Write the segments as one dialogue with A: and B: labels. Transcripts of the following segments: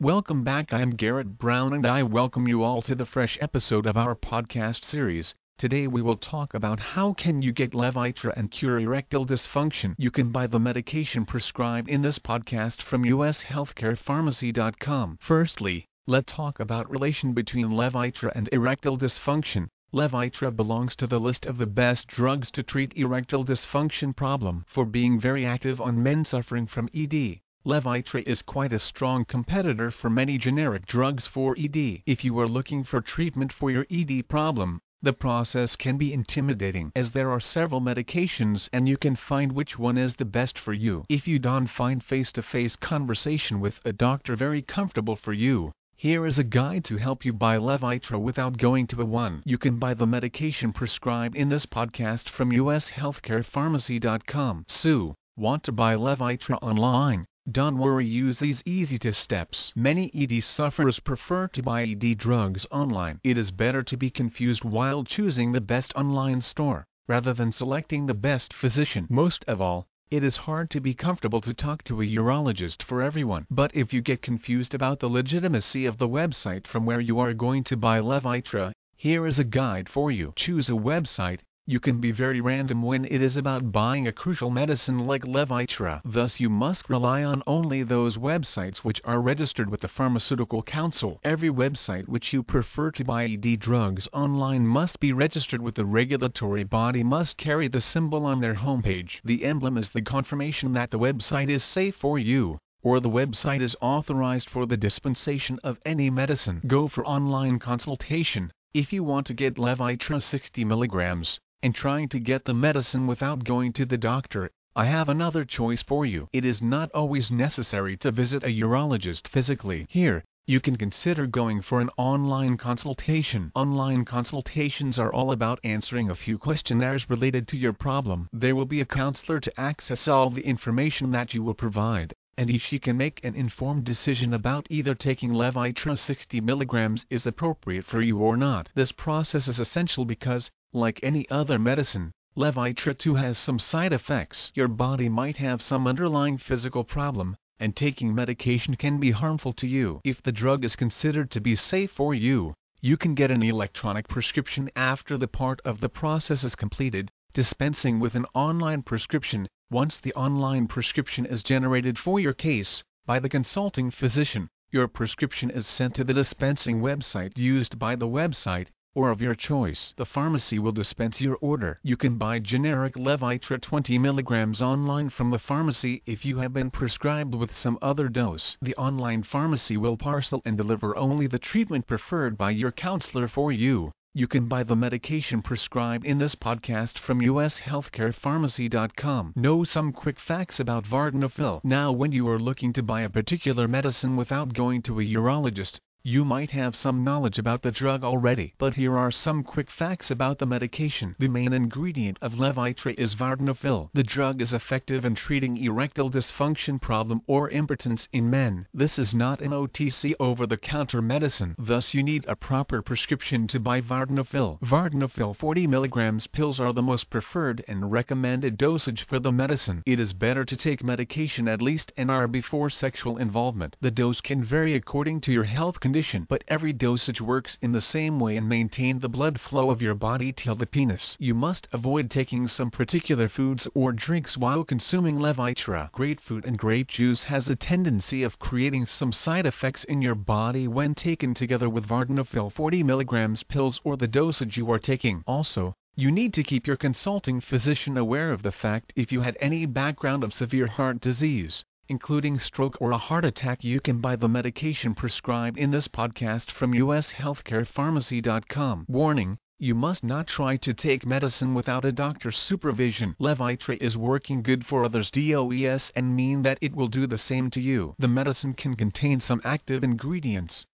A: Welcome back. I am Garrett Brown and I welcome you all to the fresh episode of our podcast series. Today we will talk about how can you get Levitra and cure erectile dysfunction. You can buy the medication prescribed in this podcast from ushealthcarepharmacy.com. Firstly, let's talk about relation between Levitra and erectile dysfunction. Levitra belongs to the list of the best drugs to treat erectile dysfunction problem for being very active on men suffering from ED. Levitra is quite a strong competitor for many generic drugs for ED. If you are looking for treatment for your ED problem, the process can be intimidating as there are several medications and you can find which one is the best for you. If you don't find face-to-face conversation with a doctor very comfortable for you, here is a guide to help you buy Levitra without going to a one. You can buy the medication prescribed in this podcast from ushealthcarepharmacy.com. Sue, want to buy Levitra online? Don't worry use these easy to steps. Many ED sufferers prefer to buy ED drugs online. It is better to be confused while choosing the best online store, rather than selecting the best physician. Most of all, it is hard to be comfortable to talk to a urologist for everyone. But if you get confused about the legitimacy of the website from where you are going to buy Levitra, here is a guide for you. Choose a website you can be very random when it is about buying a crucial medicine like Levitra. Thus you must rely on only those websites which are registered with the Pharmaceutical Council. Every website which you prefer to buy ED drugs online must be registered with the regulatory body must carry the symbol on their homepage. The emblem is the confirmation that the website is safe for you or the website is authorized for the dispensation of any medicine. Go for online consultation. If you want to get Levitra 60 milligrams, and trying to get the medicine without going to the doctor, I have another choice for you. It is not always necessary to visit a urologist physically. Here, you can consider going for an online consultation. Online consultations are all about answering a few questionnaires related to your problem. There will be a counselor to access all the information that you will provide, and he she can make an informed decision about either taking Levitra 60 mg is appropriate for you or not. This process is essential because, like any other medicine, Levitra 2 has some side effects. Your body might have some underlying physical problem, and taking medication can be harmful to you. If the drug is considered to be safe for you, you can get an electronic prescription after the part of the process is completed, dispensing with an online prescription. Once the online prescription is generated for your case, by the consulting physician, your prescription is sent to the dispensing website used by the website, or of your choice. The pharmacy will dispense your order. You can buy generic Levitra 20 mg online from the pharmacy if you have been prescribed with some other dose. The online pharmacy will parcel and deliver only the treatment preferred by your counselor for you. You can buy the medication prescribed in this podcast from ushealthcarepharmacy.com. Know some quick facts about Vardenafil. Now when you are looking to buy a particular medicine without going to a urologist, you might have some knowledge about the drug already, but here are some quick facts about the medication. The main ingredient of Levitra is Vardenafil. The drug is effective in treating erectile dysfunction problem or impotence in men. This is not an OTC over-the-counter medicine, thus you need a proper prescription to buy Vardenafil. Vardenafil 40 mg pills are the most preferred and recommended dosage for the medicine. It is better to take medication at least an hour before sexual involvement. The dose can vary according to your health condition, but every dosage works in the same way and maintain the blood flow of your body till the penis. You must avoid taking some particular foods or drinks while consuming Levitra. Grapefruit and grape juice has a tendency of creating some side effects in your body when taken together with Vardenafil 40 mg pills or the dosage you are taking. Also, you need to keep your consulting physician aware of the fact if you had any background of severe heart disease including stroke or a heart attack you can buy the medication prescribed in this podcast from ushealthcarepharmacy.com. Warning, You must not try to take medicine without a doctor's supervision. Levitra is working good for others DOES and mean that it will do the same to you. The medicine can contain some active ingredients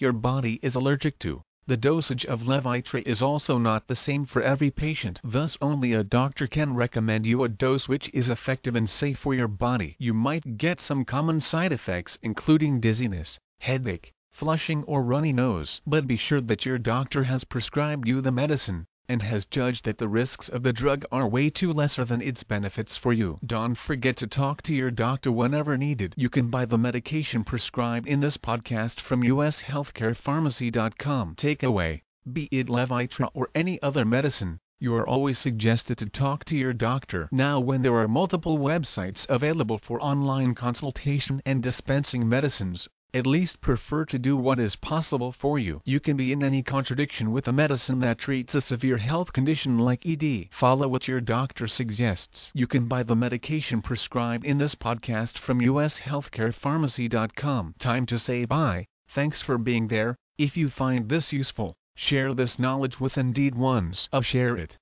A: your body is allergic to. The dosage of Levitra is also not the same for every patient. Thus only a doctor can recommend you a dose which is effective and safe for your body. You might get some common side effects including dizziness, headache, flushing or runny nose. But be sure that your doctor has prescribed you the medicine and has judged that the risks of the drug are way too lesser than its benefits for you. Don't forget to talk to your doctor whenever needed. You can buy the medication prescribed in this podcast from ushealthcarepharmacy.com. Takeaway, be it Levitra or any other medicine, you are always suggested to talk to your doctor. Now when there are multiple websites available for online consultation and dispensing medicines, at least prefer to do what is possible for you. You can be in any contradiction with a medicine that treats a severe health condition like ED. Follow what your doctor suggests. You can buy the medication prescribed in this podcast from ushealthcarepharmacy.com. Time to say bye. Thanks for being there. If you find this useful, share this knowledge with indeed ones of share it.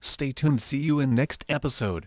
A: Stay tuned. See you in next episode.